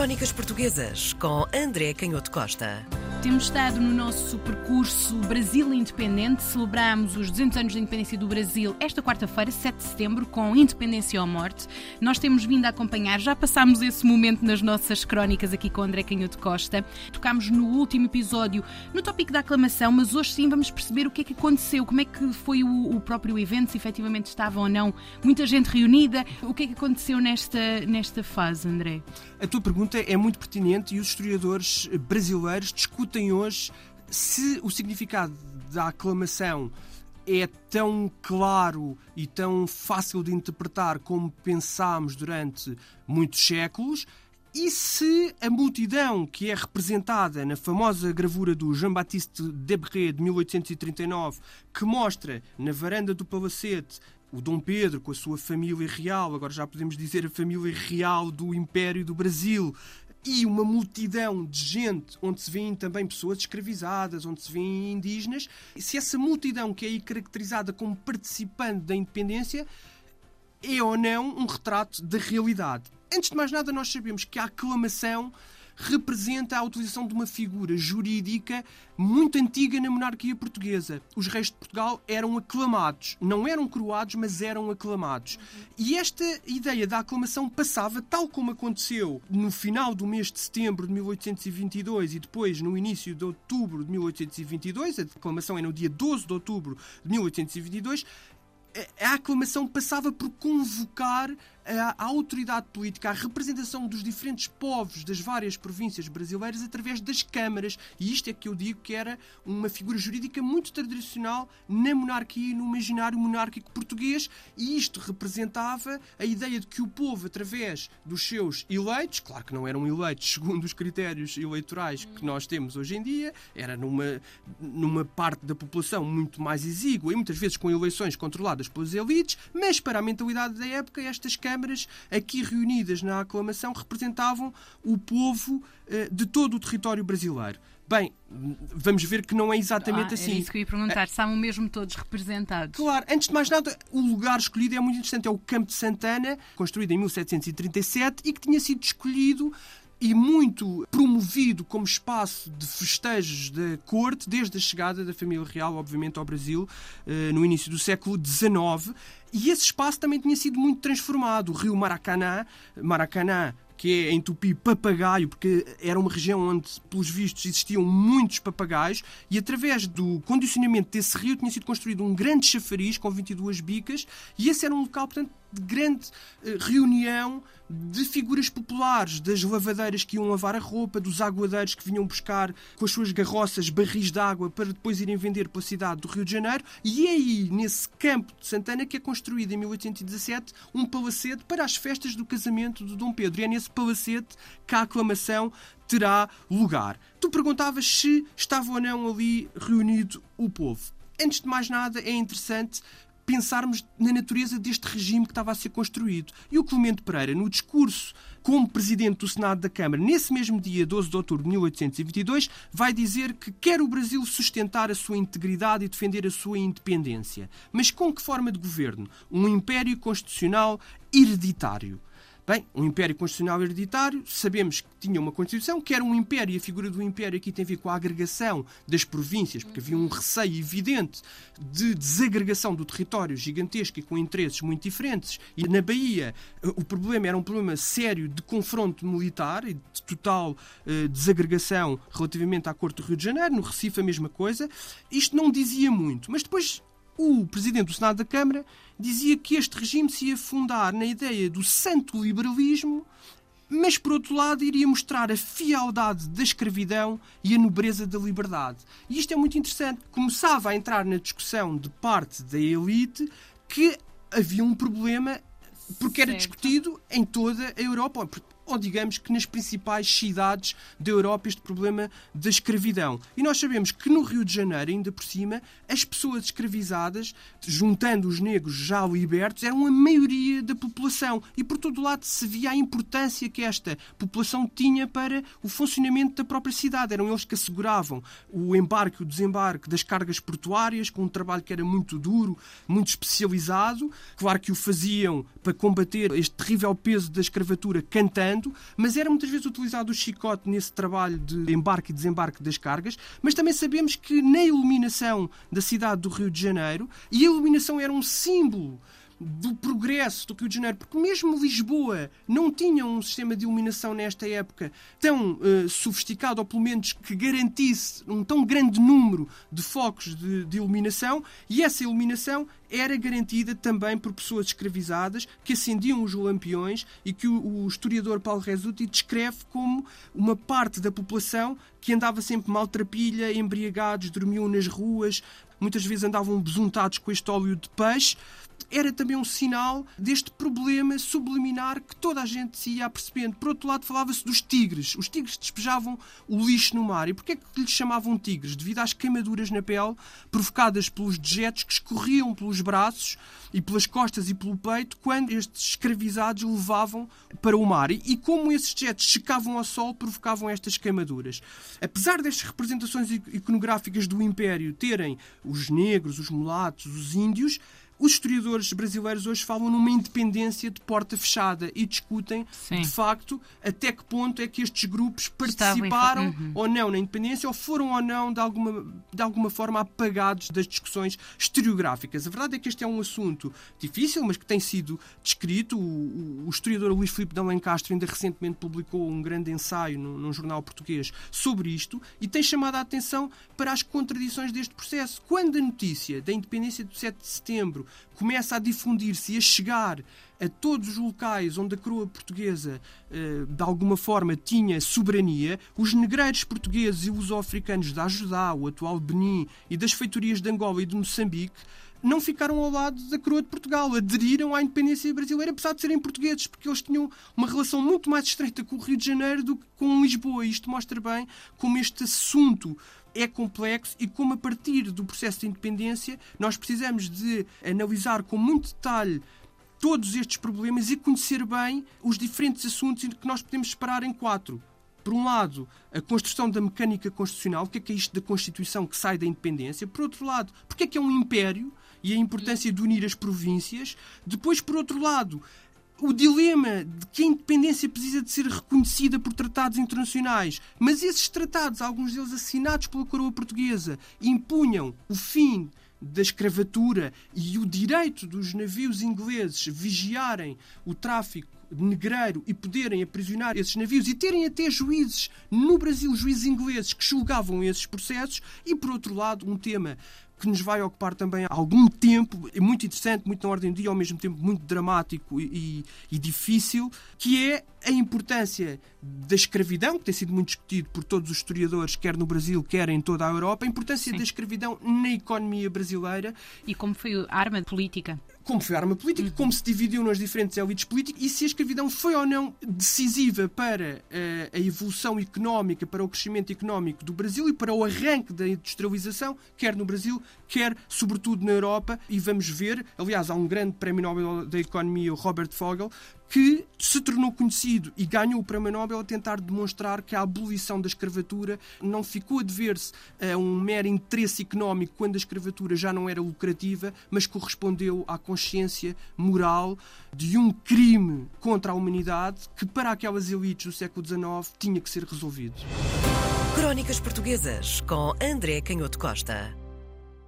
Crónicas Portuguesas com André Canhoto Costa. Temos estado no nosso percurso Brasil Independente. Celebramos os 200 anos da independência do Brasil esta quarta-feira, 7 de setembro, com Independência ou Morte. Nós temos vindo a acompanhar, já passámos esse momento nas nossas crónicas aqui com André Canhoto Costa. Tocámos no último episódio no tópico da aclamação, mas hoje sim vamos perceber o que é que aconteceu, como é que foi o, o próprio evento, se efetivamente estava ou não muita gente reunida. O que é que aconteceu nesta, nesta fase, André? A tua pergunta é muito pertinente e os historiadores brasileiros discutem hoje se o significado da aclamação é tão claro e tão fácil de interpretar como pensámos durante muitos séculos. E se a multidão que é representada na famosa gravura do Jean-Baptiste Debré de 1839, que mostra na varanda do palacete o Dom Pedro com a sua família real, agora já podemos dizer a família real do Império do Brasil, e uma multidão de gente onde se vêem também pessoas escravizadas, onde se vêem indígenas, se essa multidão que é aí caracterizada como participante da independência é ou não um retrato da realidade. Antes de mais nada, nós sabemos que a aclamação representa a utilização de uma figura jurídica muito antiga na monarquia portuguesa. Os reis de Portugal eram aclamados, não eram coroados, mas eram aclamados. E esta ideia da aclamação passava, tal como aconteceu no final do mês de setembro de 1822 e depois no início de outubro de 1822, a aclamação é no dia 12 de outubro de 1822, a aclamação passava por convocar a, autoridade política, a representação dos diferentes povos das várias províncias brasileiras através das câmaras. E isto é que eu digo que era uma figura jurídica muito tradicional na monarquia e no imaginário monárquico português. E isto representava a ideia de que o povo, através dos seus eleitos, claro que não eram eleitos segundo os critérios eleitorais que nós temos hoje em dia, era numa, numa parte da população muito mais exígua e muitas vezes com eleições controladas pelas elites, mas para a mentalidade da época, estas câmaras câmaras aqui reunidas na aclamação representavam o povo eh, de todo o território brasileiro. Bem, vamos ver que não é exatamente ah, assim. É isso que eu ia perguntar, estavam mesmo todos representados. Claro, antes de mais nada, o lugar escolhido é muito interessante. É o Campo de Santana, construído em 1737 e que tinha sido escolhido e muito promovido como espaço de festejos da corte desde a chegada da família real, obviamente, ao Brasil eh, no início do século XIX. E esse espaço também tinha sido muito transformado. O rio Maracanã, Maracanã que é em tupi papagaio, porque era uma região onde, pelos vistos, existiam muitos papagaios, e através do condicionamento desse rio tinha sido construído um grande chafariz com 22 bicas, e esse era um local, portanto, grande uh, reunião de figuras populares, das lavadeiras que iam lavar a roupa, dos aguadeiros que vinham buscar com as suas garroças barris de água para depois irem vender pela cidade do Rio de Janeiro. E é aí, nesse campo de Santana, que é construído em 1817 um palacete para as festas do casamento de Dom Pedro. E é nesse palacete que a aclamação terá lugar. Tu perguntavas se estava ou não ali reunido o povo. Antes de mais nada, é interessante pensarmos na natureza deste regime que estava a ser construído. E o Clemente Pereira, no discurso como presidente do Senado da Câmara, nesse mesmo dia, 12 de outubro de 1822, vai dizer que quer o Brasil sustentar a sua integridade e defender a sua independência. Mas com que forma de governo? Um império constitucional hereditário. Bem, um império constitucional hereditário, sabemos que tinha uma Constituição, que era um império, e a figura do império aqui tem a ver com a agregação das províncias, porque havia um receio evidente de desagregação do território gigantesco e com interesses muito diferentes. E na Bahia o problema era um problema sério de confronto militar e de total uh, desagregação relativamente à Corte do Rio de Janeiro, no Recife a mesma coisa. Isto não dizia muito, mas depois o presidente do Senado da Câmara dizia que este regime se ia fundar na ideia do santo liberalismo, mas por outro lado iria mostrar a fialdade da escravidão e a nobreza da liberdade. E isto é muito interessante. Começava a entrar na discussão de parte da elite que havia um problema porque era discutido em toda a Europa ou digamos que nas principais cidades da Europa este problema da escravidão. E nós sabemos que no Rio de Janeiro, ainda por cima, as pessoas escravizadas, juntando os negros já libertos, eram a maioria da população. E por todo lado se via a importância que esta população tinha para o funcionamento da própria cidade. Eram eles que asseguravam o embarque e o desembarque das cargas portuárias, com um trabalho que era muito duro, muito especializado. Claro que o faziam para combater este terrível peso da escravatura cantando mas era muitas vezes utilizado o chicote nesse trabalho de embarque e desembarque das cargas, mas também sabemos que na iluminação da cidade do Rio de Janeiro, e a iluminação era um símbolo do progresso do Rio de Janeiro, porque mesmo Lisboa não tinha um sistema de iluminação nesta época tão uh, sofisticado, ou pelo menos que garantisse um tão grande número de focos de, de iluminação, e essa iluminação era garantida também por pessoas escravizadas que acendiam os lampiões e que o, o historiador Paulo Resutti descreve como uma parte da população que andava sempre maltrapilha, embriagados, dormiam nas ruas, muitas vezes andavam besuntados com este óleo de peixe era também um sinal deste problema subliminar que toda a gente se ia apercebendo. Por outro lado, falava-se dos tigres. Os tigres despejavam o lixo no mar. E porquê é que lhes chamavam tigres? Devido às queimaduras na pele provocadas pelos dejetos que escorriam pelos braços e pelas costas e pelo peito quando estes escravizados levavam para o mar. E, como esses dejetos secavam ao sol, provocavam estas queimaduras. Apesar destas representações iconográficas do Império terem os negros, os mulatos, os índios, os historiadores brasileiros hoje falam numa independência de porta fechada e discutem, Sim. de facto, até que ponto é que estes grupos participaram uhum. ou não na independência ou foram ou não, de alguma, de alguma forma, apagados das discussões historiográficas. A verdade é que este é um assunto difícil, mas que tem sido descrito. O, o historiador Luís Filipe de Alencastro ainda recentemente publicou um grande ensaio num, num jornal português sobre isto e tem chamado a atenção para as contradições deste processo. Quando a notícia da independência do 7 de setembro começa a difundir-se e a chegar a todos os locais onde a coroa portuguesa, eh, de alguma forma, tinha soberania, os negreiros portugueses e os africanos da Ajudá, o atual Benin, e das feitorias de Angola e de Moçambique, não ficaram ao lado da coroa de Portugal, aderiram à independência brasileira, apesar de serem portugueses, porque eles tinham uma relação muito mais estreita com o Rio de Janeiro do que com Lisboa. Isto mostra bem como este assunto é complexo e como a partir do processo de independência nós precisamos de analisar com muito detalhe todos estes problemas e conhecer bem os diferentes assuntos que nós podemos separar em quatro. Por um lado, a construção da mecânica constitucional, o que é, que é isto da Constituição que sai da independência. Por outro lado, porque é que é um império e a importância de unir as províncias. Depois, por outro lado, o dilema de que a independência precisa de ser reconhecida por tratados internacionais, mas esses tratados, alguns deles assinados pela coroa portuguesa, impunham o fim da escravatura e o direito dos navios ingleses vigiarem o tráfico negreiro e poderem aprisionar esses navios e terem até juízes no Brasil, juízes ingleses que julgavam esses processos, e por outro lado, um tema que nos vai ocupar também algum tempo, é muito interessante, muito na ordem do dia, ao mesmo tempo muito dramático e, e, difícil, que é a importância da escravidão, que tem sido muito discutido por todos os historiadores, quer no Brasil, quer em toda a Europa, a importância Sim. da escravidão na economia brasileira. E como foi arma política como foi arma política, uhum. como se dividiu nas diferentes elites políticas e se a escravidão foi ou não decisiva para uh, a evolução económica, para o crescimento económico do Brasil e para o arranque da industrialização, quer no Brasil, quer sobretudo na Europa. E vamos ver, aliás, há um grande prémio Nobel da Economia, o Robert Fogel, que se tornou conhecido e ganhou o Prémio Nobel a tentar demonstrar que a abolição da escravatura não ficou a dever-se a um mero interesse económico quando a escravatura já não era lucrativa, mas correspondeu à consciência moral de um crime contra a humanidade que, para aquelas elites do século XIX, tinha que ser resolvido. Crónicas Portuguesas com André Canhoto Costa.